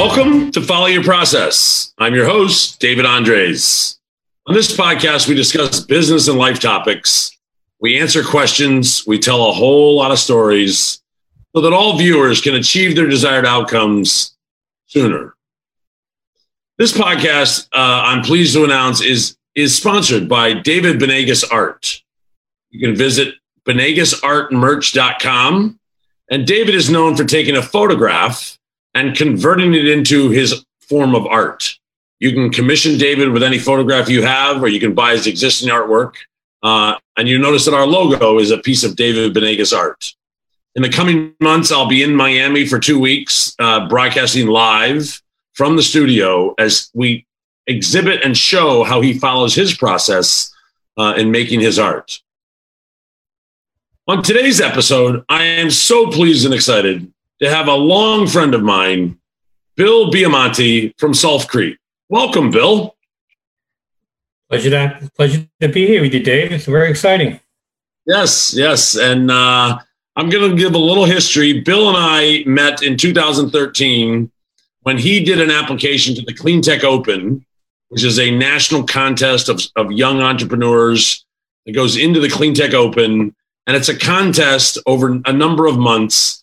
Welcome to Follow Your Process. I'm your host, David Andres. On this podcast, we discuss business and life topics. We answer questions. We tell a whole lot of stories so that all viewers can achieve their desired outcomes sooner. This podcast, uh, I'm pleased to announce, is, is sponsored by David Benegas Art. You can visit benegasartmerch.com. And David is known for taking a photograph and converting it into his form of art. You can commission David with any photograph you have, or you can buy his existing artwork. Uh, and you notice that our logo is a piece of David Benegas art. In the coming months, I'll be in Miami for two weeks, uh, broadcasting live from the studio as we exhibit and show how he follows his process uh, in making his art. On today's episode, I am so pleased and excited to have a long friend of mine, Bill Biamonte from Sulfcrete. Welcome, Bill. Pleasure to, pleasure to be here with you, Dave. It's very exciting. Yes, yes. And uh, I'm going to give a little history. Bill and I met in 2013 when he did an application to the Clean Tech Open, which is a national contest of, of young entrepreneurs that goes into the Clean Tech Open. And it's a contest over a number of months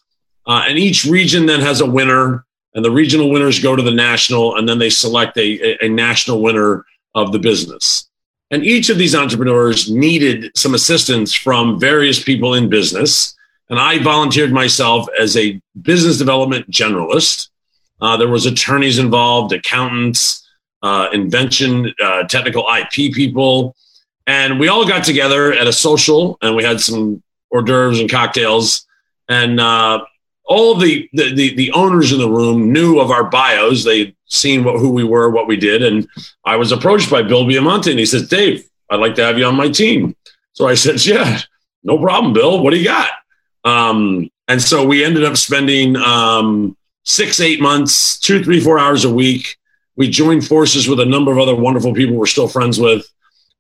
uh, and each region then has a winner, and the regional winners go to the national, and then they select a, a, national winner of the business. And each of these entrepreneurs needed some assistance from various people in business. And I volunteered myself as a business development generalist. Uh, there was attorneys involved, accountants, uh, invention, uh, technical IP people, and we all got together at a social, and we had some hors d'oeuvres and cocktails, and uh, all the, the, the the owners in the room knew of our bios. They'd seen what, who we were, what we did, and I was approached by Bill Biamonte, and he says, "Dave, I'd like to have you on my team." So I said, "Yeah, no problem, Bill. What do you got?" Um, and so we ended up spending um, six, eight months, two, three, four hours a week. We joined forces with a number of other wonderful people we're still friends with,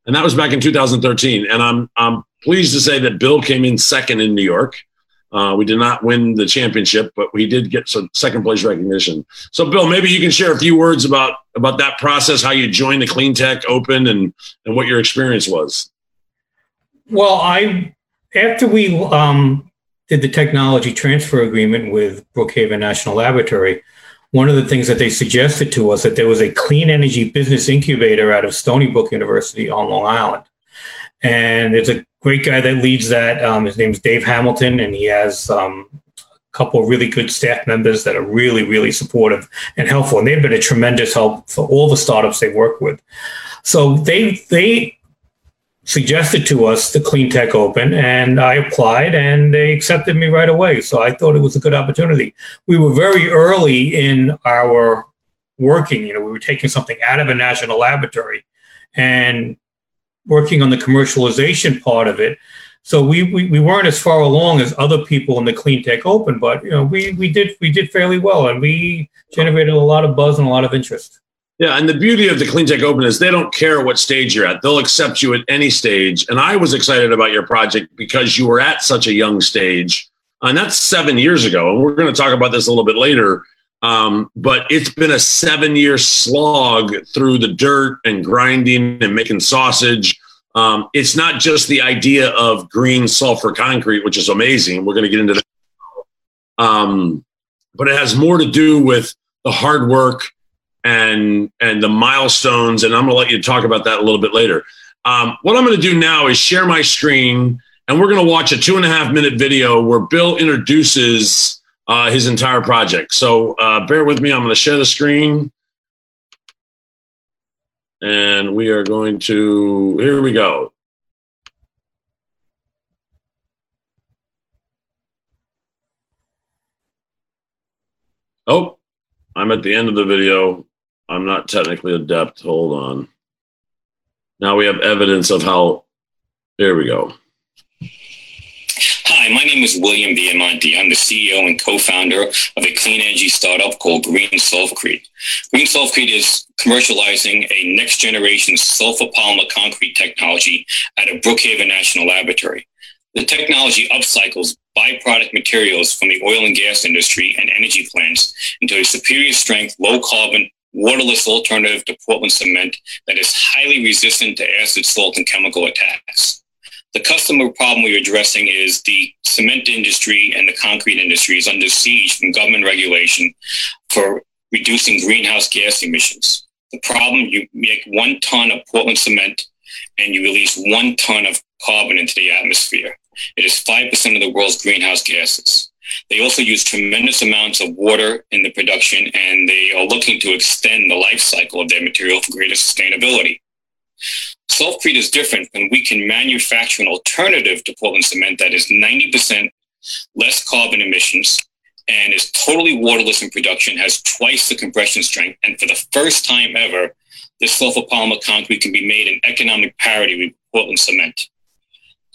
and that was back in 2013. And I'm I'm pleased to say that Bill came in second in New York. Uh, we did not win the championship, but we did get some second place recognition. So, Bill, maybe you can share a few words about about that process, how you joined the Clean Tech Open, and and what your experience was. Well, I after we um, did the technology transfer agreement with Brookhaven National Laboratory, one of the things that they suggested to us that there was a clean energy business incubator out of Stony Brook University on Long Island, and it's a great guy that leads that. Um, his is Dave Hamilton, and he has um, a couple of really good staff members that are really, really supportive and helpful. And they've been a tremendous help for all the startups they work with. So they they suggested to us the Clean Tech Open, and I applied, and they accepted me right away. So I thought it was a good opportunity. We were very early in our working. You know, we were taking something out of a national laboratory, and working on the commercialization part of it. So we, we, we weren't as far along as other people in the clean tech open, but you know we we did we did fairly well, and we generated a lot of buzz and a lot of interest. Yeah, and the beauty of the Clean Tech Open is they don't care what stage you're at; they'll accept you at any stage. And I was excited about your project because you were at such a young stage, and that's seven years ago. And we're going to talk about this a little bit later. Um, but it's been a seven year slog through the dirt and grinding and making sausage. Um, it's not just the idea of green sulfur concrete, which is amazing. We're going to get into that. Um, but it has more to do with the hard work and and the milestones. And I'm going to let you talk about that a little bit later. Um, what I'm going to do now is share my screen, and we're going to watch a two and a half minute video where Bill introduces uh, his entire project. So uh, bear with me. I'm going to share the screen. And we are going to, here we go. Oh, I'm at the end of the video. I'm not technically adept. Hold on. Now we have evidence of how, there we go. Hi, my name is William Biamonte. I'm the CEO and co-founder of a clean energy startup called Green Sulfcrete. Green Sulfcrete is commercializing a next generation sulfur polymer concrete technology at a Brookhaven National Laboratory. The technology upcycles byproduct materials from the oil and gas industry and energy plants into a superior strength, low carbon, waterless alternative to Portland cement that is highly resistant to acid, salt, and chemical attacks. The customer problem we're addressing is the cement industry and the concrete industry is under siege from government regulation for reducing greenhouse gas emissions. The problem you make one ton of Portland cement and you release one ton of carbon into the atmosphere. It is 5% of the world's greenhouse gases. They also use tremendous amounts of water in the production, and they are looking to extend the life cycle of their material for greater sustainability. Sulfcrete is different when we can manufacture an alternative to Portland cement that is 90% less carbon emissions and is totally waterless in production, has twice the compression strength, and for the first time ever, this sulfopolymer concrete can be made in economic parity with Portland cement.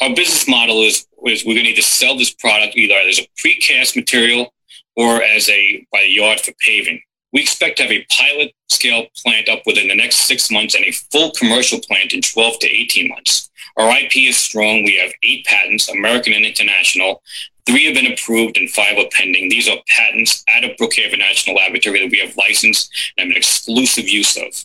Our business model is, is we're going to either sell this product either as a precast material or as a by the yard for paving. We expect to have a pilot scale plant up within the next six months and a full commercial plant in 12 to 18 months. Our IP is strong. We have eight patents, American and international. Three have been approved and five are pending. These are patents out of Brookhaven National Laboratory that we have licensed and have an exclusive use of.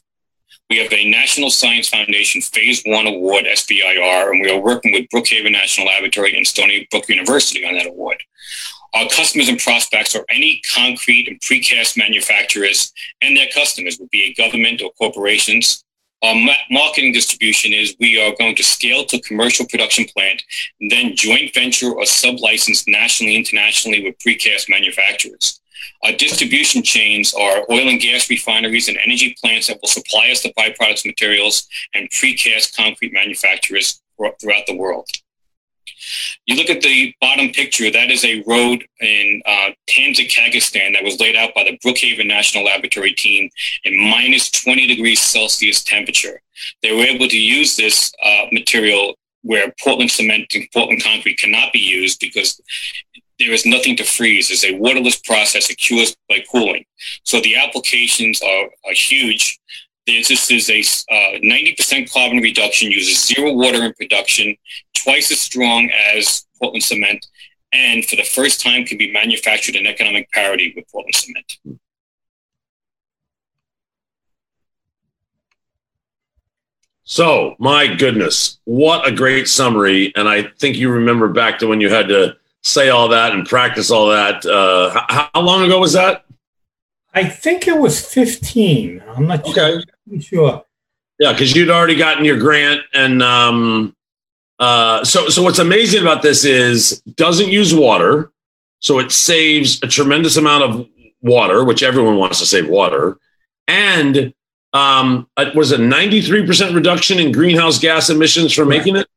We have a National Science Foundation Phase One Award, SBIR, and we are working with Brookhaven National Laboratory and Stony Brook University on that award. Our customers and prospects are any concrete and precast manufacturers, and their customers would be a government or corporations. Our marketing distribution is we are going to scale to commercial production plant, then joint venture or sub-license nationally, internationally with precast manufacturers. Our distribution chains are oil and gas refineries and energy plants that will supply us the byproducts materials and precast concrete manufacturers throughout the world. You look at the bottom picture, that is a road in uh, Tanzak, Kazakhstan that was laid out by the Brookhaven National Laboratory team in minus 20 degrees Celsius temperature. They were able to use this uh, material where Portland cement and Portland concrete cannot be used because there is nothing to freeze. It's a waterless process. It cures by cooling. So the applications are, are huge. This is a uh, 90% carbon reduction, uses zero water in production, twice as strong as Portland cement, and for the first time can be manufactured in economic parity with Portland cement. So, my goodness, what a great summary. And I think you remember back to when you had to say all that and practice all that. Uh, how, how long ago was that? I think it was 15. I'm not okay. sure. Yeah, because you'd already gotten your grant, and um, uh, so so what's amazing about this is doesn't use water, so it saves a tremendous amount of water, which everyone wants to save water, and um, it was a 93% reduction in greenhouse gas emissions for Correct. making it.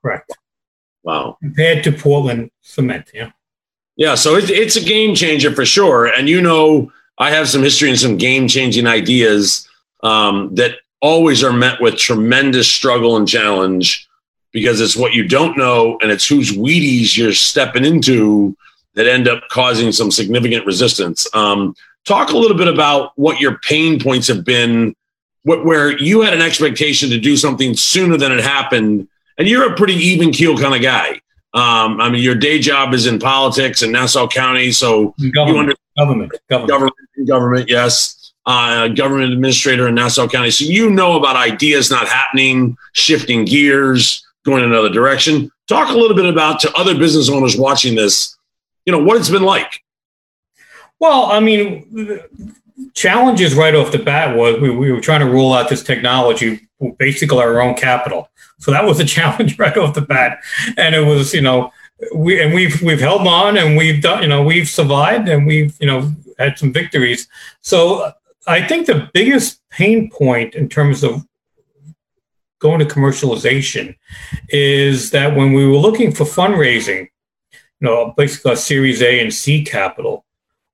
Correct. Wow. Compared to Portland cement, yeah. Yeah, so it's it's a game changer for sure, and you know I have some history and some game changing ideas um, that always are met with tremendous struggle and challenge because it's what you don't know and it's whose Wheaties you're stepping into that end up causing some significant resistance. Um, talk a little bit about what your pain points have been, where you had an expectation to do something sooner than it happened, and you're a pretty even keel kind of guy. Um, I mean, your day job is in politics in Nassau County, so government, you under- government, government, government, government, yes. Uh, government administrator in Nassau County, so you know about ideas not happening, shifting gears, going another direction. Talk a little bit about to other business owners watching this, you know, what it's been like. Well, I mean, challenges right off the bat was we, we were trying to roll out this technology basically our own capital. So that was a challenge right off the bat, and it was you know we and we've we've held on and we've done you know we've survived and we've you know had some victories. So I think the biggest pain point in terms of going to commercialization is that when we were looking for fundraising, you know, basically Series A and C capital,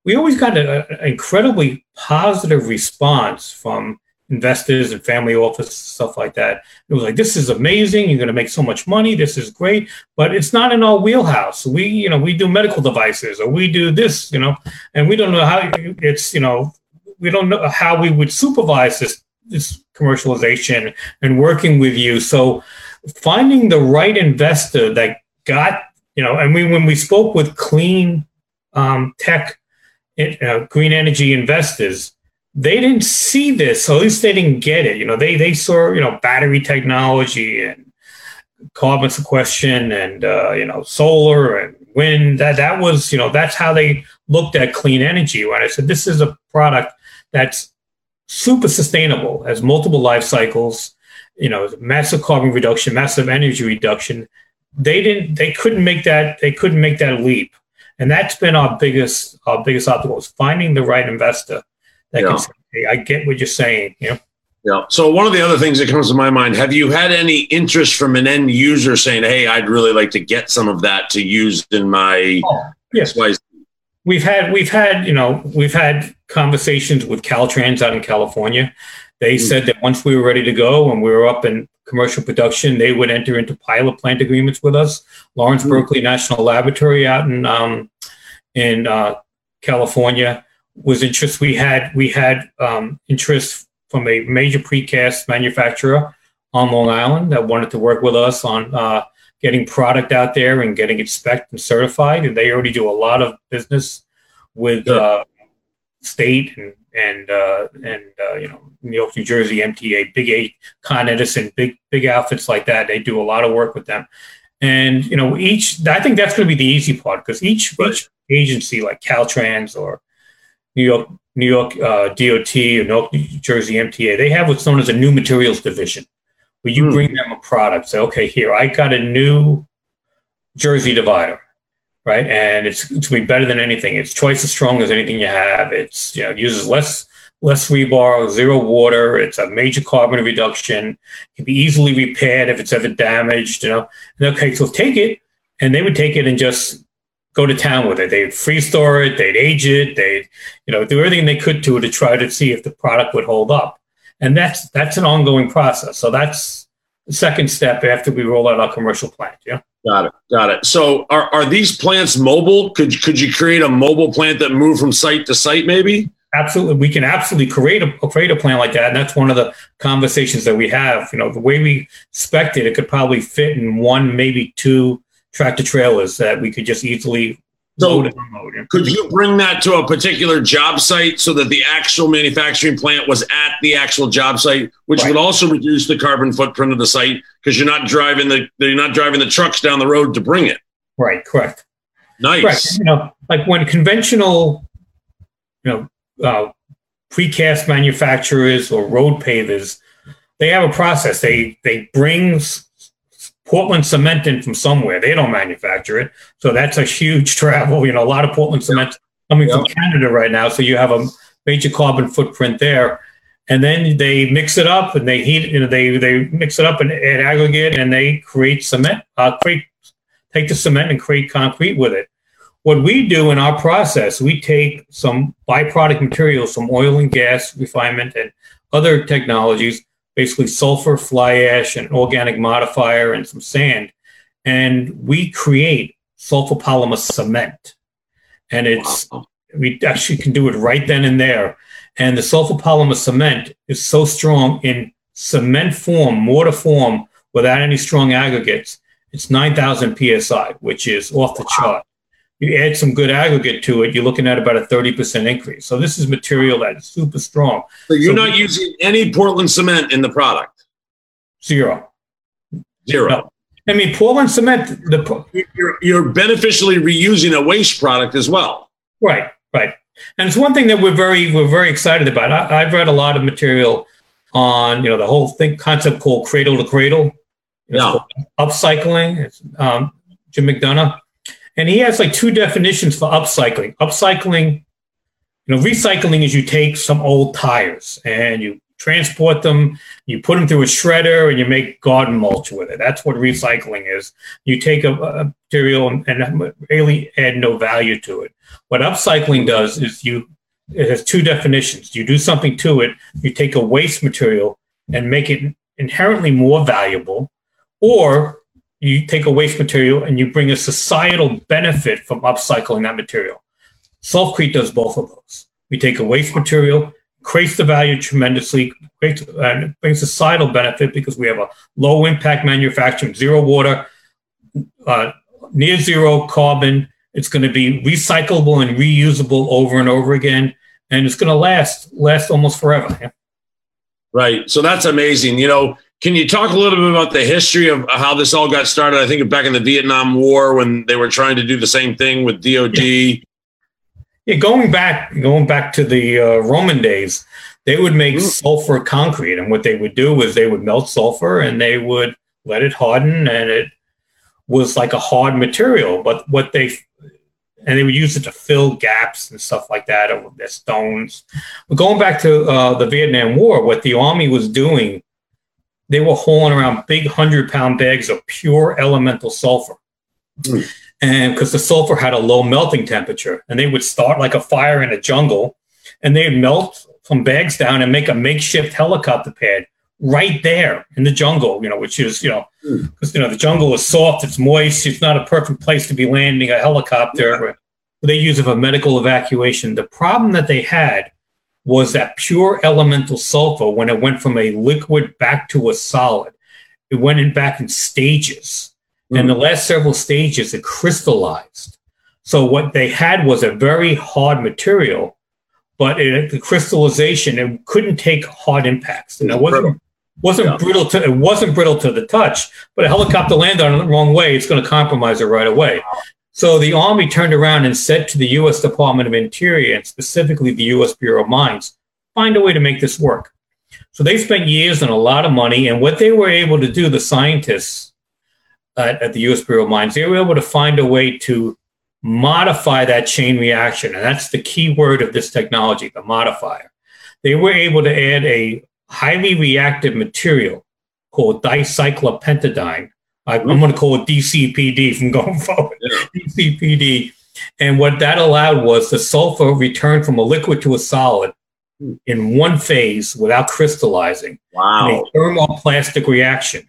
we always got an incredibly positive response from investors and family office stuff like that. It was like, this is amazing. You're going to make so much money. This is great, but it's not in our wheelhouse. We, you know, we do medical devices or we do this, you know, and we don't know how it's, you know, we don't know how we would supervise this, this commercialization and working with you. So finding the right investor that got you know, and we when we spoke with clean um, tech, uh, green energy investors, they didn't see this, so at least they didn't get it. You know, they they saw you know battery technology and carbon sequestration and uh, you know solar and wind. That that was you know that's how they looked at clean energy. When I said this is a product that's super sustainable, has multiple life cycles, you know, massive carbon reduction, massive energy reduction. They didn't, they couldn't make that, they couldn't make that leap. And that's been our biggest, our biggest obstacle is finding the right investor that yeah. can say, hey, I get what you're saying, you know. Yeah. So one of the other things that comes to my mind, have you had any interest from an end user saying, "Hey, I'd really like to get some of that to use in my oh, yes. XYZ we've had we've had you know we've had conversations with Caltrans out in California. They mm said that once we were ready to go and we were up in commercial production, they would enter into pilot plant agreements with us. Lawrence mm Berkeley National Laboratory out in um, in uh, California was interest. We had we had um, interest from a major precast manufacturer on Long Island that wanted to work with us on uh, getting product out there and getting it spec and certified. And they already do a lot of business with uh, state and and uh, and uh, you know New York, New Jersey, MTA, Big Eight, Con Edison, big big outfits like that. They do a lot of work with them. And you know, each I think that's going to be the easy part because each right. each agency like Caltrans or New York New York uh, DOT or New York, New Jersey MTA, they have what's known as a new materials division where you mm. bring them a product. Say, okay, here I got a new Jersey divider, right? And it's, to be better than anything. It's twice as strong as anything you have. It's you know uses less less rebar, zero water. It's a major carbon reduction. It can be easily repaired if it's ever damaged. You know, and okay, so take it, and they would take it and just go to town with it. They'd freeze store it, they'd age it, they'd you know do everything they could to it to try to see if the product would hold up and that's that's an ongoing process. So that's the second step after we roll out our commercial plant. Yeah. Got it. Got it. So are, are these plants mobile? Could could you create a mobile plant that move from site to site maybe? Absolutely. We can absolutely create a create a plant like that. And that's one of the conversations that we have. You know, the way we expect it, it could probably fit in one, maybe two tractor trailers that we could just easily so could you bring that to a particular job site so that the actual manufacturing plant was at the actual job site, which right. would also reduce the carbon footprint of the site because you're not driving the you're not driving the trucks down the road to bring it. Right. Correct. Nice. Right. You know, like when conventional, you know, uh, precast manufacturers or road pavers, they have a process. They they bring Portland cement in from somewhere. They don't manufacture it. So that's a huge travel. You know, a lot of Portland cement coming from Canada right now. So you have a major carbon footprint there. And then they mix it up and they heat, you know, they, they mix it up and aggregate and they create cement, uh, create, take the cement and create concrete with it. What we do in our process, we take some byproduct materials from oil and gas refinement and other technologies basically sulfur, fly ash, an organic modifier, and some sand. And we create sulfur polymer cement. And it's wow. we actually can do it right then and there. And the sulfur polymer cement is so strong in cement form, mortar form, without any strong aggregates. It's 9,000 psi, which is off the wow. chart you add some good aggregate to it, you're looking at about a 30% increase. So this is material that's super strong. So you're so not using any Portland cement in the product? Zero. Zero. No. I mean, Portland cement, the you're, you're beneficially reusing a waste product as well. Right, right. And it's one thing that we're very we're very excited about. I, have read a lot of material on you know the whole thing concept called cradle to cradle. Yeah. Upcycling. It's, um, Jim McDonough and he has like two definitions for upcycling. Upcycling, you know, recycling is you take some old tires and you transport them, you put them through a shredder, and you make garden mulch with it. That's what recycling is. You take a, a material and, and really add no value to it. What upcycling does is you it has two definitions. You do something to it, you take a waste material and make it inherently more valuable, or you take a waste material and you bring a societal benefit from upcycling that material. Sulfcrete does both of those. We take a waste material, creates the value tremendously, creates, and brings societal benefit because we have a low impact manufacturing, zero water, uh, near zero carbon. It's going to be recyclable and reusable over and over again, and it's going to last last almost forever. Right. So that's amazing. You know, can you talk a little bit about the history of how this all got started? I think back in the Vietnam War when they were trying to do the same thing with DOD. Yeah, yeah going back going back to the uh, Roman days, they would make mm. sulfur concrete, and what they would do was they would melt sulfur and they would let it harden, and it was like a hard material. But what they and they would use it to fill gaps and stuff like that, or their stones. But going back to uh, the Vietnam War, what the army was doing they were hauling around big hundred pound bags of pure elemental sulfur. Mm. And because the sulfur had a low melting temperature, and they would start like a fire in a jungle, and they'd melt some bags down and make a makeshift helicopter pad right there in the jungle, you know, which is, you know, because, mm. you know, the jungle is soft, it's moist, it's not a perfect place to be landing a helicopter. Yeah. They use it for medical evacuation. The problem that they had was that pure elemental sulfur, when it went from a liquid back to a solid, it went in back in stages. Mm. And the last several stages, it crystallized. So what they had was a very hard material, but it, the crystallization, it couldn't take hard impacts. And it wasn't, wasn't yeah. brittle to it wasn't brittle to the touch, but a helicopter landed on it the wrong way, it's going to compromise it right away. So the Army turned around and said to the U.S. Department of Interior and specifically the U.S. Bureau of Mines, find a way to make this work. So they spent years and a lot of money. And what they were able to do, the scientists at, at the U.S. Bureau of Mines, they were able to find a way to modify that chain reaction. And that's the key word of this technology, the modifier. They were able to add a highly reactive material called dicyclopentadiene I, am going to call it DCPD from going forward. Yeah. DCPD. And what that allowed was the sulfur returned from a liquid to a solid in one phase without crystallizing. Wow. In a thermoplastic reaction.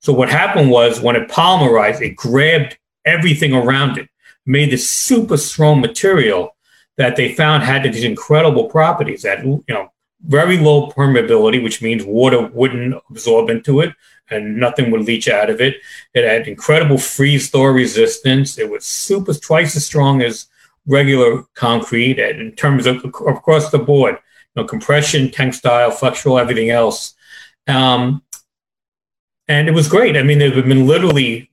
So what happened was when it polymerized, it grabbed everything around it, made this super strong material that they found had these incredible properties that you know very low permeability, which means water wouldn't absorb into it and nothing would leach out of it. It had incredible freeze thaw resistance. It was super twice as strong as regular concrete and in terms of across the board, you know, compression, style, flexural, everything else. Um, and it was great. I mean, there have been literally,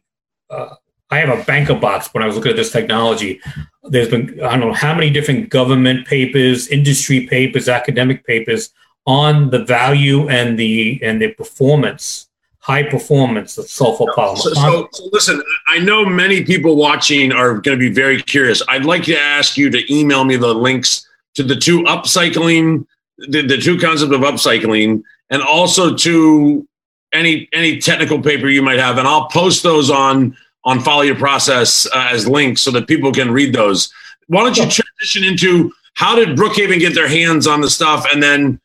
uh, I have a banker box when I was looking at this technology. There's been, I don't know how many different government papers, industry papers, academic papers on the value and the and the performance high performance of sulfur polymer. So, so, so, listen, I know many people watching are going to be very curious. I'd like to ask you to email me the links to the two upcycling, the, the two concept of upcycling, and also to any any technical paper you might have, and I'll post those on on follow your process uh, as links so that people can read those. Why don't you transition into how did Brookhaven get their hands on the stuff, and then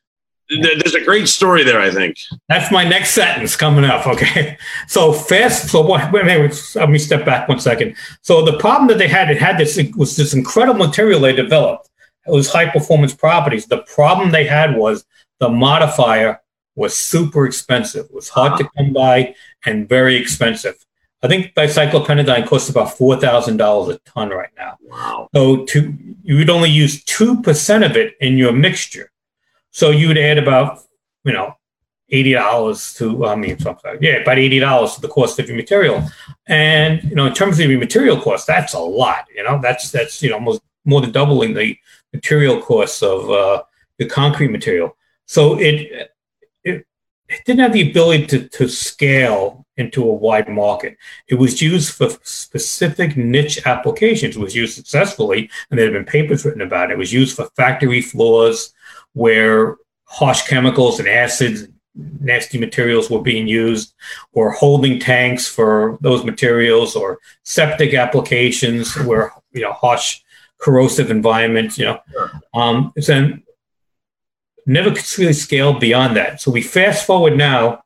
there's a great story there, I think. That's my next sentence coming up. Okay. So fast. So what, wait, wait, let me step back one second. So the problem that they had, it had this, it was this incredible material they developed. It was high performance properties. The problem they had was the modifier was super expensive. It was hard to come by and very expensive. I think dicyclopentadiene costs about four thousand dollars a ton right now. Wow. So to you would only use two percent of it in your mixture. So you would add about, you know, eighty dollars to I mean something yeah, about eighty dollars to the cost of your material. And you know, in terms of your material cost, that's a lot. You know, that's that's you know almost more than doubling the material costs of uh, the concrete material. So it, it it didn't have the ability to, to scale into a wide market. It was used for specific niche applications. It was used successfully, and there have been papers written about it. It was used for factory floors where harsh chemicals and acids, nasty materials were being used, or holding tanks for those materials, or septic applications where you know harsh corrosive environments. You know, sure. um, then never could really scale beyond that. So we fast forward now.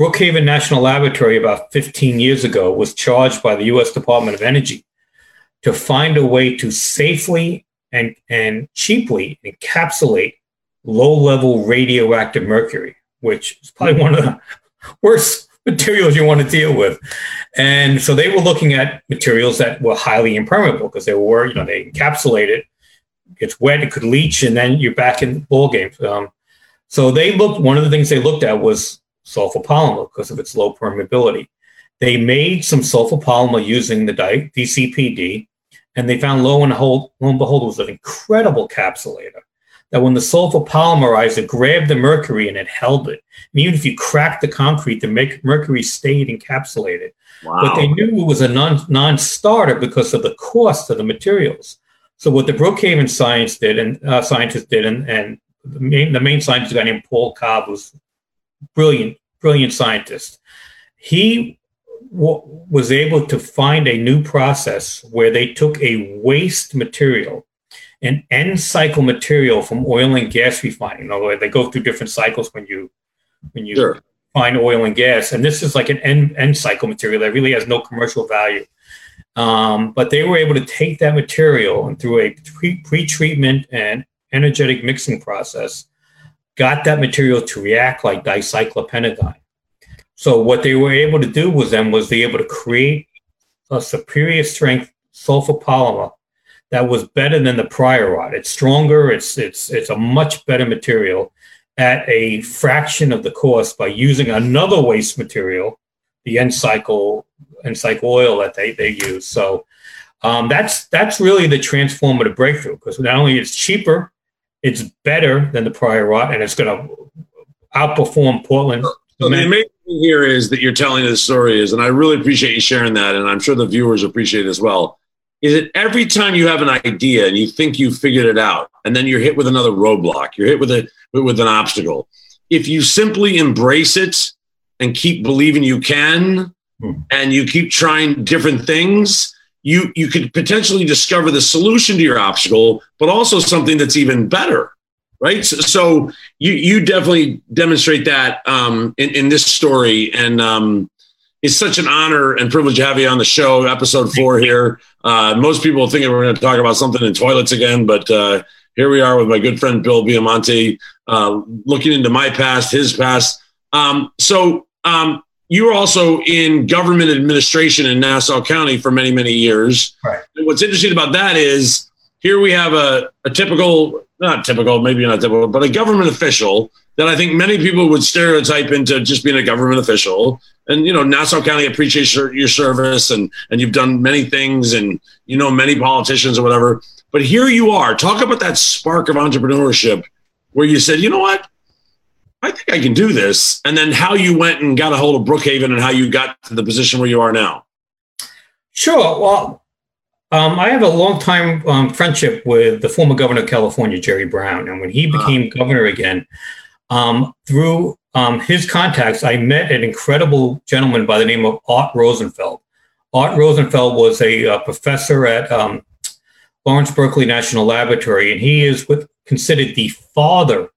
Brookhaven National Laboratory, about 15 years ago, was charged by the U.S. Department of Energy to find a way to safely and, and cheaply encapsulate low level radioactive mercury, which is probably one of the worst materials you want to deal with. And so they were looking at materials that were highly impermeable because they were, you know, they encapsulated, it's wet, it could leach, and then you're back in ball games. Um, so they looked, one of the things they looked at was sulfur polymer because of its low permeability. They made some sulfur polymer using the DCPD, and they found lo and, hold, lo and behold, it was an incredible capsulator that when the sulfur polymerized, it grabbed the mercury and it held it. And even if you cracked the concrete, the mercury stayed encapsulated. Wow. But they knew it was a non, non-starter because of the cost of the materials. So what the Brookhaven science did and uh, scientists did, and, and the main the main scientist guy named Paul Kalb was brilliant, brilliant scientist. He w- was able to find a new process where they took a waste material an end cycle material from oil and gas refining. Although they go through different cycles when you when you sure. find oil and gas, and this is like an end end cycle material that really has no commercial value. Um, but they were able to take that material and through a pre treatment and energetic mixing process, got that material to react like dicyclopentadiene. So what they were able to do was then was they able to create a superior strength sulfur polymer that was better than the prior art. It's stronger. It's it's it's a much better material at a fraction of the cost by using another waste material, the end cycle end cycle oil that they they use. So um, that's that's really the transformative breakthrough because not only it's cheaper, it's better than the prior art, and it's going to outperform Portland. So the amazing thing here is that you're telling the story is, and I really appreciate you sharing that, and I'm sure the viewers appreciate as well is that every time you have an idea and you think you've figured it out, and then you're hit with another roadblock, you're hit with a with an obstacle. If you simply embrace it and keep believing you can, hmm. and you keep trying different things, you you could potentially discover the solution to your obstacle, but also something that's even better, right? So, so you you definitely demonstrate that um, in in this story, and um, it's such an honor and privilege to have you on the show, episode four here. Uh, most people think we're going to talk about something in toilets again, but uh, here we are with my good friend Bill Biamonte, uh, looking into my past, his past. Um, so um, you were also in government administration in Nassau County for many, many years. Right. And what's interesting about that is here we have a, a typical, not typical, maybe not typical, but a government official that I think many people would stereotype into just being a government official. And you know, Nassau County appreciates your, your service, and and you've done many things, and you know many politicians or whatever. But here you are. Talk about that spark of entrepreneurship, where you said, you know what, I think I can do this, and then how you went and got a hold of Brookhaven, and how you got to the position where you are now. Sure. Well, um, I have a long time um, friendship with the former governor of California, Jerry Brown, and when he uh-huh. became governor again um, through um, his contacts, I met an incredible gentleman by the name of Art Rosenfeld. Art Rosenfeld was a, uh, professor at um, Lawrence Berkeley National Laboratory, and he is considered the father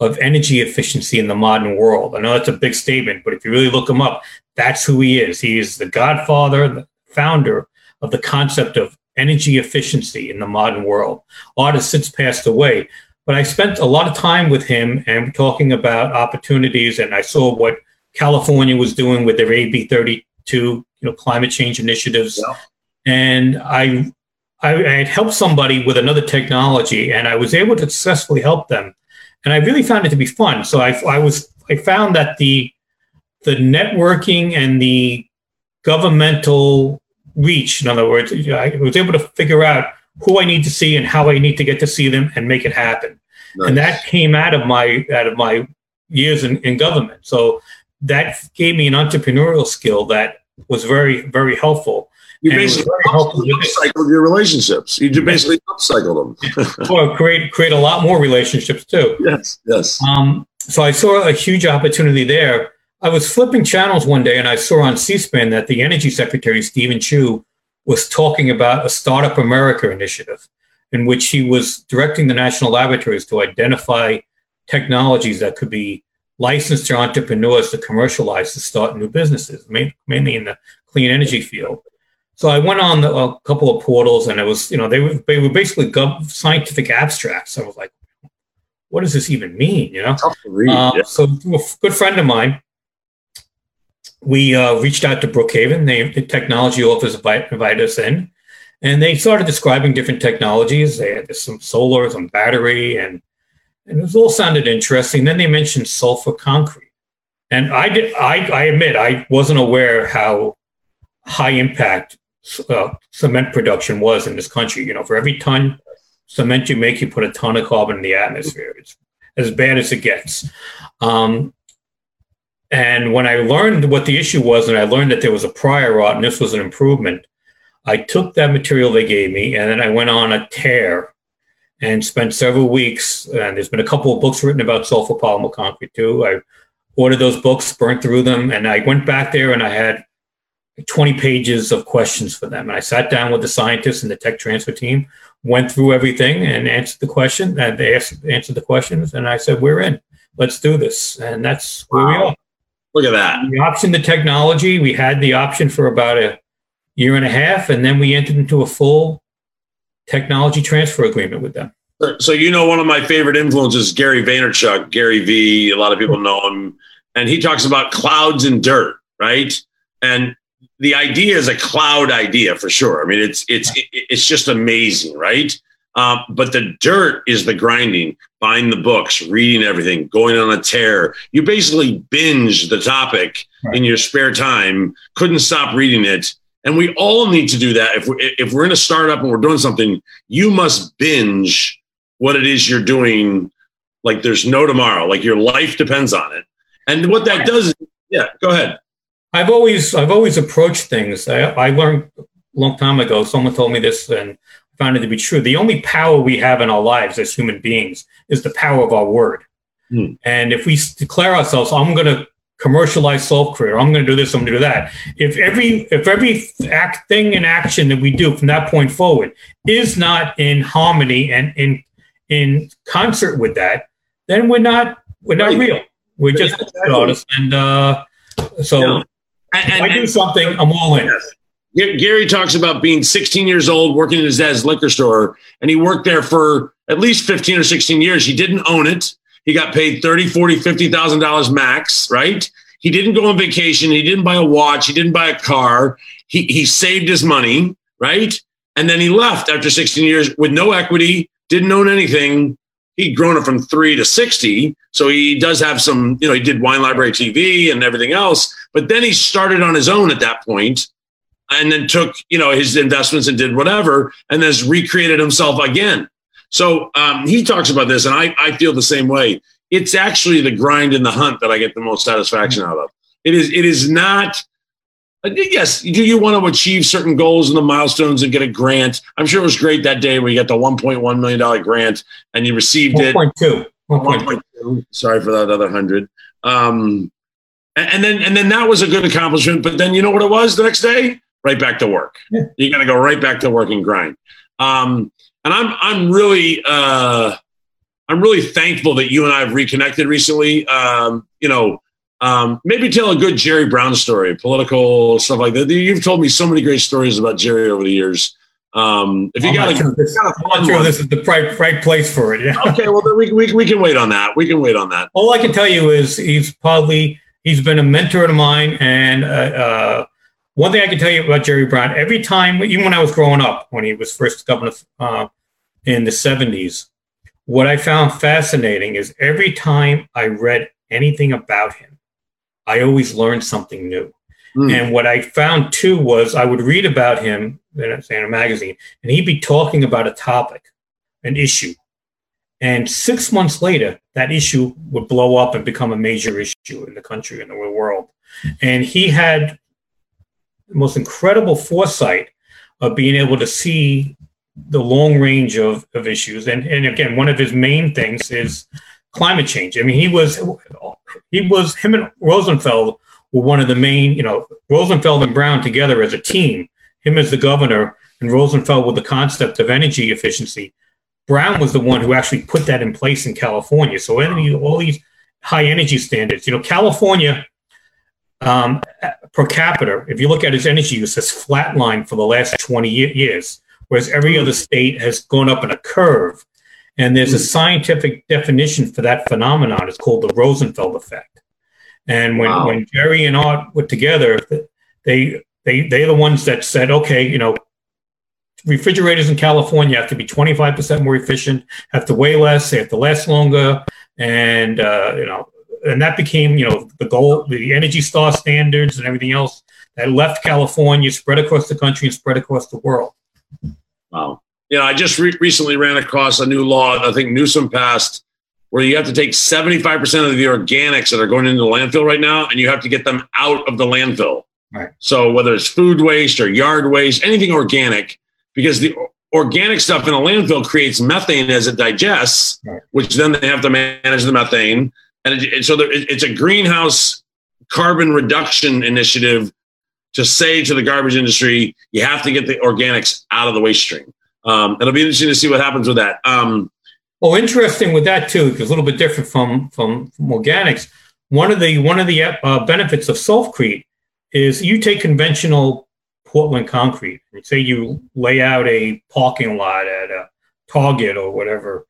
of energy efficiency in the modern world. I know that's a big statement, but if you really look him up, that's who he is. He is the godfather, the founder of the concept of energy efficiency in the modern world. Art has since passed away, but I spent a lot of time with him and talking about opportunities, and I saw what California was doing with their AB 32, you know, climate change initiatives. Yeah. And I, I, I had helped somebody with another technology, and I was able to successfully help them. And I really found it to be fun. So I, I was, I found that the, the networking and the governmental reach, in other words, I was able to figure out who I need to see and how I need to get to see them and make it happen. Nice. And that came out of my out of my years in, in government. So that gave me an entrepreneurial skill that was very, very helpful. You basically upcycled your relationships. You basically upcycled them. well, create create a lot more relationships too. Yes, yes. Um, so I saw a huge opportunity there. I was flipping channels one day and I saw on C-SPAN that the Energy Secretary Steven Chu was talking about a Startup America initiative in which he was directing the national laboratories to identify technologies that could be licensed to entrepreneurs to commercialize to start new businesses, mainly in the clean energy field. So I went on the, a couple of portals, and it was, you know, they were they were basically gov- scientific abstracts. I was like, what does this even mean? You know. Tough to read. Uh, yeah. So a good friend of mine we uh, reached out to Brookhaven. They, the technology office invite, invited us in, and they started describing different technologies. They had some solar, some battery, and and it all sounded interesting. Then they mentioned sulfur concrete, and I did. I, I admit I wasn't aware how high impact uh, cement production was in this country. You know, for every ton cement you make, you put a ton of carbon in the atmosphere. It's as bad as it gets. Um, and when I learned what the issue was, and I learned that there was a prior art and this was an improvement, I took that material they gave me and then I went on a tear and spent several weeks. And there's been a couple of books written about sulfur polymer concrete too. I ordered those books, burnt through them, and I went back there and I had 20 pages of questions for them. And I sat down with the scientists and the tech transfer team, went through everything and answered the question. And they asked, answered the questions, and I said, "We're in. Let's do this." And that's where wow. we are. Look at that. We optioned the technology. We had the option for about a year and a half, and then we entered into a full technology transfer agreement with them. So you know one of my favorite influences, Gary Vaynerchuk, Gary V. A lot of people know him, and he talks about clouds and dirt, right? And the idea is a cloud idea for sure. I mean, it's it's it's just amazing, right? Um, but the dirt is the grinding, buying the books, reading everything, going on a tear. You basically binge the topic right. in your spare time, couldn't stop reading it. And we all need to do that. If we're, if we're in a startup and we're doing something, you must binge what it is you're doing. Like there's no tomorrow, like your life depends on it. And what that does is, yeah, go ahead. I've always, I've always approached things. I, I learned a long time ago, someone told me this and found it to be true. The only power we have in our lives as human beings is the power of our word. Mm. And if we declare ourselves, I'm going to commercialize Sulfcrete, I'm going to do this, I'm going to do that. If every if every act thing and action that we do from that point forward is not in harmony and in in concert with that, then we're not we're not right. real. We're just artists. And uh, so yeah. and, and, if I do something, I'm all in. Yes. Gary talks about being 16 years old, working in his dad's liquor store, and he worked there for at least 15 or 16 years. He didn't own it. He got paid 30, 40, 50,000 dollars max, right? He didn't go on vacation. He didn't buy a watch. He didn't buy a car. He, he saved his money, right? And then he left after 16 years with no equity, didn't own anything. He'd grown it from three to 60. So he does have some, you know, he did Wine Library TV and everything else. But then he started on his own at that point and then took you know his investments and did whatever and then has recreated himself again. So um, he talks about this and I, I feel the same way. It's actually the grind and the hunt that i get the most satisfaction out of. It is it is not yes do you want to achieve certain goals and the milestones and get a grant? I'm sure it was great that day where you got the 1.1 million dollar grant and you received 1. it 1.2 1.2 sorry for that other 100 um, and then and then that was a good accomplishment but then you know what it was the next day right back to work. Yeah. You got to go right back to work and grind. Um, and I'm I'm really uh, I'm really thankful that you and I have reconnected recently. Um, you know, um, maybe tell a good Jerry Brown story, political stuff like that. You've told me so many great stories about Jerry over the years. Um, if you got, sure this, I'm not sure this is the right, right place for it. Yeah. okay, well then we, we, we can wait on that. We can wait on that. All I can tell you is he's probably he's been a mentor of mine and uh, uh, one thing I can tell you about Jerry Brown, every time, even when I was growing up, when he was first governor uh, in the 70s, what I found fascinating is every time I read anything about him, I always learned something new. Mm. And what I found too was I would read about him in a, in a magazine, and he'd be talking about a topic, an issue. And six months later, that issue would blow up and become a major issue in the country and the world. And he had most incredible foresight of being able to see the long range of, of issues. And, and again, one of his main things is climate change. I mean, he was, he was, him and Rosenfeld were one of the main, you know, Rosenfeld and Brown together as a team, him as the governor and Rosenfeld with the concept of energy efficiency. Brown was the one who actually put that in place in California. So any all these high energy standards, you know, California um, per capita, if you look at its energy use, has flatlined for the last 20 years, whereas every other state has gone up in a curve. And there's a hmm. scientific definition for that phenomenon. It's called the Rosenfeld effect. And when, wow. when Jerry and Art were together, they they they're the ones that said, okay, you know, refrigerators in California have to be 25% more efficient, have to weigh less, they have to last longer, and uh, you know, and that became you know the goal, the Energy Star standards and everything else that left California, spread across the country, and spread across the world. Wow. You know, I just re- recently ran across a new law. I think Newsom passed where you have to take 75% of the organics that are going into the landfill right now and you have to get them out of the landfill. Right. So whether it's food waste or yard waste, anything organic, because the organic stuff in a landfill creates methane as it digests, right. which then they have to manage the methane. And, it, so there, it, it's a greenhouse carbon reduction initiative to say to the garbage industry, you have to get the organics out of the waste stream. Um, it'll be interesting to see what happens with that. Um, well, interesting with that too, because a little bit different from, from, from organics. One of the one of the uh, benefits of Sulfcrete is you take conventional Portland concrete and say you lay out a parking lot at a Target or whatever,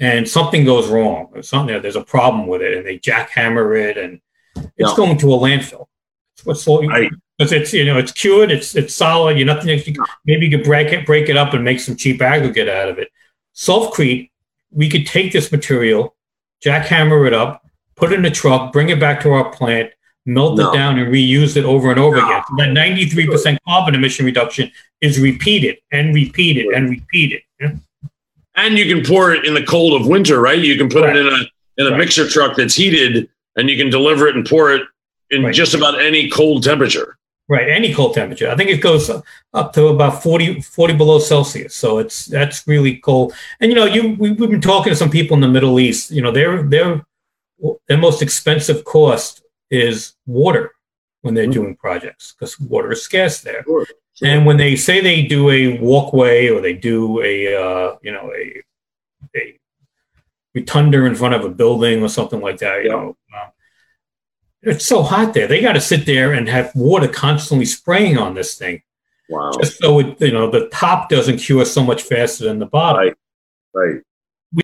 and something goes wrong, or something there's a problem with it, and they jackhammer it, and it's yeah. going to a landfill. It's what's right. Because it's you know it's cured, it's it's solid. You nothing. You, maybe you could break it, break it up, and make some cheap aggregate out of it. Sulfcrete, we could take this material, jackhammer it up, put it in a truck, bring it back to our plant, melt no. it down, and reuse it over and over no. again. So that ninety three percent carbon emission reduction is repeated and repeated and repeated. Yeah? And you can pour it in the cold of winter, right? You can put right. it in a in a right. mixer truck that's heated, and you can deliver it and pour it in right. just about any cold temperature. Right, any cold temperature. I think it goes up to about 40, 40 below Celsius. So it's that's really cold. And you know, you we, have been talking to some people in the Middle East. You know, their their their most expensive cost is water when they're mm-hmm. doing projects because water is scarce there. Sure. And when they say they do a walkway or they do a uh, you know a a rotunda in front of a building or something like that, you yeah. know. Uh, it's so hot there. They got to sit there and have water constantly spraying on this thing. Wow. Just so it, you know, the top doesn't cure so much faster than the bottom. Right. Right.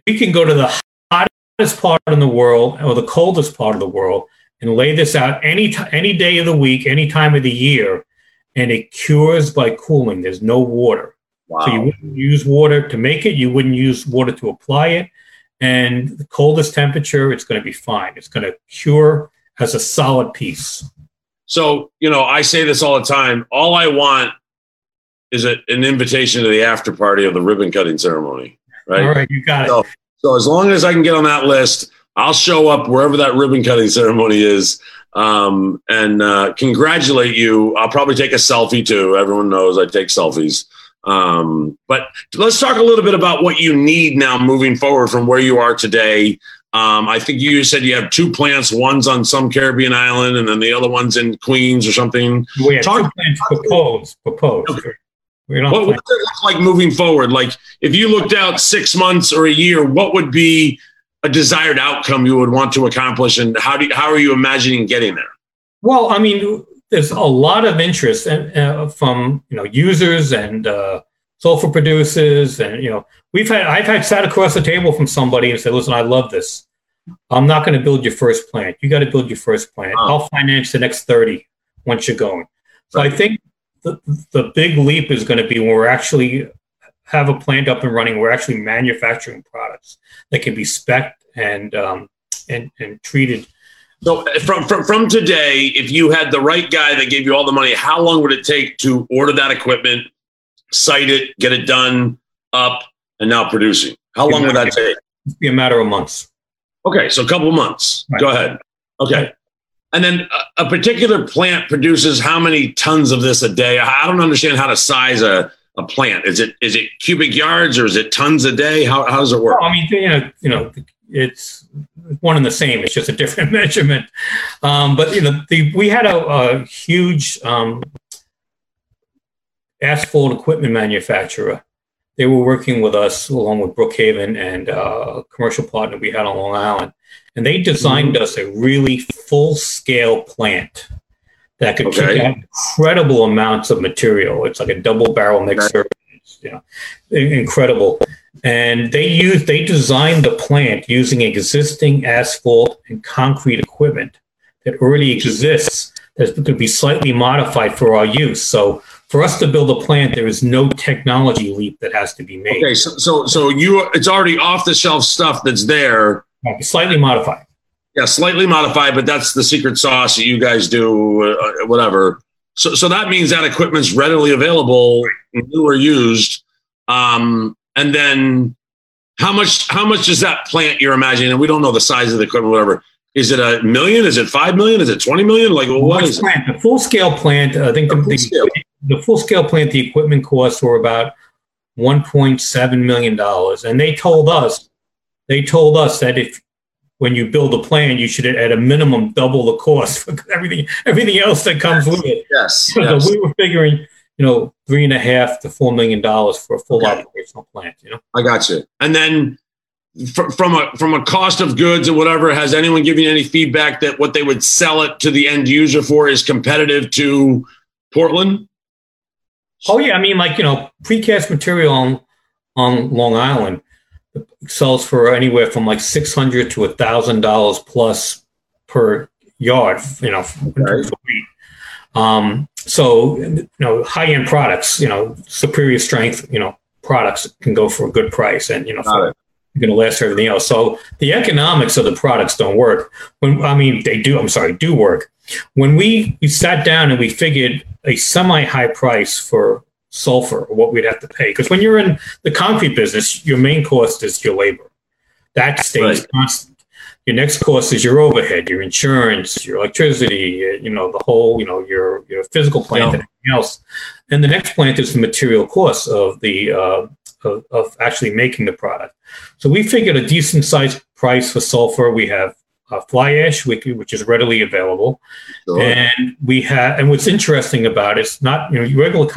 We can go to the hottest part in the world or the coldest part of the world and lay this out any t- any day of the week, any time of the year, and it cures by cooling. There's no water. Wow. So you wouldn't use water to make it. You wouldn't use water to apply it. And the coldest temperature, it's going to be fine. It's going to cure as a solid piece. So, you know, I say this all the time. All I want is a, an invitation to the after party of the ribbon cutting ceremony. Right. All right. You got so, it. So, as long as I can get on that list, I'll show up wherever that ribbon cutting ceremony is um, and uh, congratulate you. I'll probably take a selfie too. Everyone knows I take selfies. Um, but let's talk a little bit about what you need now moving forward from where you are today um, I think you said you have two plants. One's on some Caribbean island, and then the other one's in Queens or something. We have Talk- two plants proposed. Proposed. Okay. What, what does it look like moving forward? Like, if you looked out six months or a year, what would be a desired outcome you would want to accomplish, and how do you, how are you imagining getting there? Well, I mean, there's a lot of interest uh, from you know users and uh, sulfur producers, and you know, we've had I've had sat across the table from somebody and said, "Listen, I love this. I'm not going to build your first plant. You got to build your first plant. Oh. I'll finance the next 30 once you're going." So right. I think the the big leap is going to be when we're actually have a plant up and running. We're actually manufacturing products that can be spec and um, and and treated. So from, from from today, if you had the right guy that gave you all the money, how long would it take to order that equipment, site it, get it done, up, and now producing? How long would that take? It'd be a matter of months. Okay, so a couple months. Right. Go ahead. Okay. And then a, a, particular plant produces how many tons of this a day? I don't understand how to size a, a plant. Is it is it cubic yards or is it tons a day? How, how does it work? Well, I mean, you know, you know, it's one and the same. It's just a different measurement. Um, but you know, the, we had a, a huge um, asphalt equipment manufacturer. They were working with us along with Brookhaven and uh, a commercial partner we had on Long Island. And they designed mm-hmm. us a really full scale plant that could okay. keep incredible amounts of material. It's like a double barrel mixer. Okay. You know, incredible. And they used they designed the plant using existing asphalt and concrete equipment that already exists that's going to be slightly modified for our use. So for us to build a plant, there is no technology leap that has to be made. Okay, so so, so you it's already off the shelf stuff that's there. Slightly modified. Yeah, slightly modified, but that's the secret sauce that you guys do, uh, whatever. So, so that means that equipment's readily available, new or used. Um, and then how much how much does that plant you're imagining? And we don't know the size of the equipment, whatever. Is it a million? Is it five million? Is it twenty million? Like well, what is plant? The full scale plant. I think the, the, the full scale plant. The equipment costs were about one point seven million dollars, and they told us they told us that if when you build a plan, you should at a minimum double the cost for everything everything else that comes yes. with it. Yes. So yes. we were figuring you know, three and a half to four million dollars for a full okay. operational plant. You know, I got you. And then fr- from a from a cost of goods or whatever, has anyone given you any feedback that what they would sell it to the end user for is competitive to Portland? Oh yeah, I mean, like you know, precast material on on Long Island sells for anywhere from like six hundred to a thousand dollars plus per yard. You know, right. Um, so, you know, high end products, you know, superior strength, you know, products can go for a good price and, you know, for, going to last everything else. So the economics of the products don't work. When I mean they do, I'm sorry, do work. When we, we sat down and we figured a semi high price for sulfur, what we'd have to pay, because when you're in the concrete business, your main cost is your labor. That stays right. constant. Your next cost is your overhead, your insurance, your electricity, you know, the whole, you know, your your physical plant and everything else. And the next plant is the material cost of the uh, of, of, actually making the product. So we figured a decent sized price for sulfur. We have uh, fly ash, which, which is readily available, sure. and we have. And what's interesting about it's not you know regular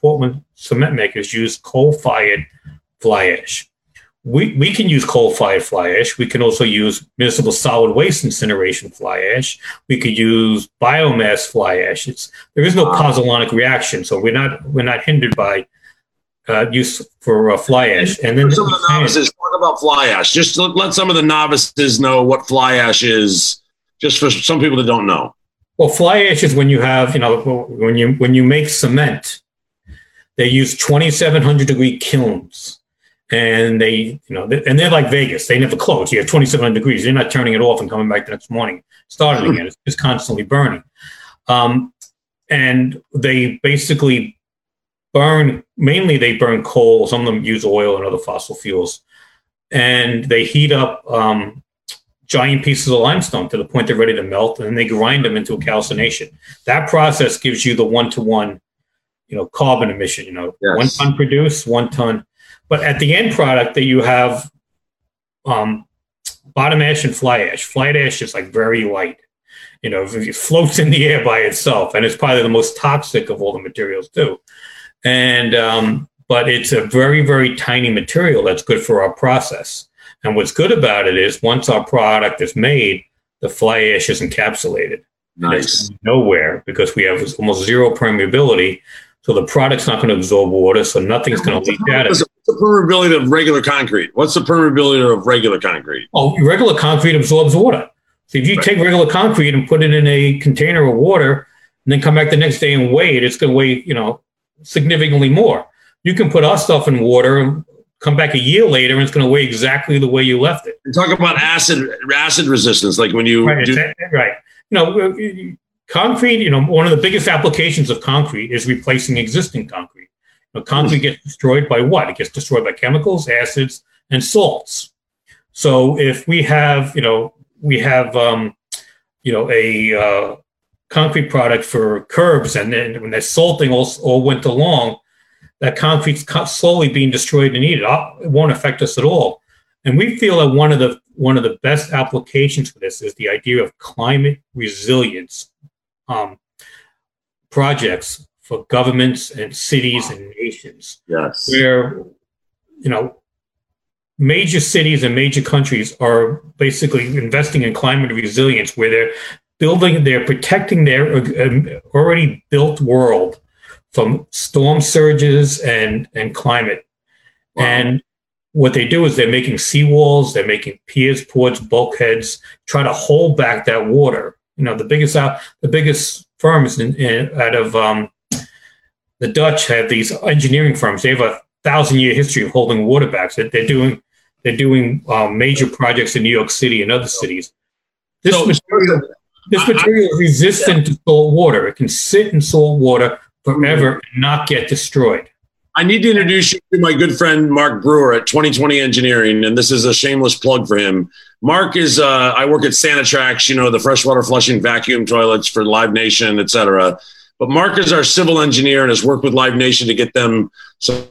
Portland cement makers use coal fired fly ash we, we can use coal-fired fly ash. We can also use municipal solid waste incineration fly ash. We could use biomass fly ash. It's, there is no pozzolanic reaction, so we're not we're not hindered by uh, use for uh, fly ash. And then some of the novices talk about fly ash. Just let, some of the novices know what fly ash is, just for some people that don't know. Well, fly ash is when you have you know when you when you make cement, they use 2,700 degree kilns and they, you know, and they're like Vegas. They never close. You have twenty seven hundred degrees. You're not turning it off and coming back the next morning, starting again. It's just constantly burning. Um, and they basically burn, mainly they burn coal. Some of them use oil and other fossil fuels. And they heat up um, giant pieces of limestone to the point they're ready to melt, and they grind them into a calcination. That process gives you the one-to-one, you know, carbon emission. You know, yes. one ton produced, one ton but at the end product that you have um, bottom ash and fly ash. Fly ash is like very light. You know, it floats in the air by itself, and it's probably the most toxic of all the materials too. And um, but it's a very very tiny material that's good for our process. And what's good about it is once our product is made, the fly ash is encapsulated. Nice. Nowhere because we have almost zero permeability so the product's not going to absorb water, so nothing's going to leak out. What's the permeability of regular concrete? What's the permeability of regular concrete? Oh, regular concrete absorbs water. So if you right. take regular concrete and put it in a container of water, and then come back the next day and weigh it, it's going to weigh, you know, significantly more. You can put our stuff in water and come back a year later, and it's going to weigh exactly the way you left it. Talk about acid acid resistance, like when you right, do- right. You know, concrete, you know, one of the biggest applications of concrete is replacing existing concrete. You know, concrete gets destroyed by what? It gets destroyed by chemicals, acids, and salts. So if we have, you know, we have, um, you know, a uh, concrete product for curbs, and then when they're salting all, all winter long, that concrete's slowly being destroyed and eaten. It won't affect us at all. And we feel that one of the one of the best applications for this is the idea of climate resilience um, projects for governments and cities and nations. Yes. Where, you know, major cities and major countries are basically investing in climate resilience where they're building, they're protecting their uh, already built world from storm surges and, and climate. Wow. And what they do is they're making seawalls, they're making piers, ports, bulkheads, try to hold back that water You know, the biggest out, the biggest firms in, in, out of um, the Dutch have these engineering firms. They have a thousand year history of holding water backs. They're, they're doing they're doing um, major projects in New York City and other cities. This so, material, this material is resistant to salt water. It can sit in salt water forever and not get destroyed. I need to introduce you to my good friend Mark Brewer at 2020 Engineering, and this is a shameless plug for him. Mark is uh, I work at Sanitrax, you know, the freshwater flushing vacuum toilets for Live Nation, et cetera. But Mark is our civil engineer and has worked with Live Nation to get them some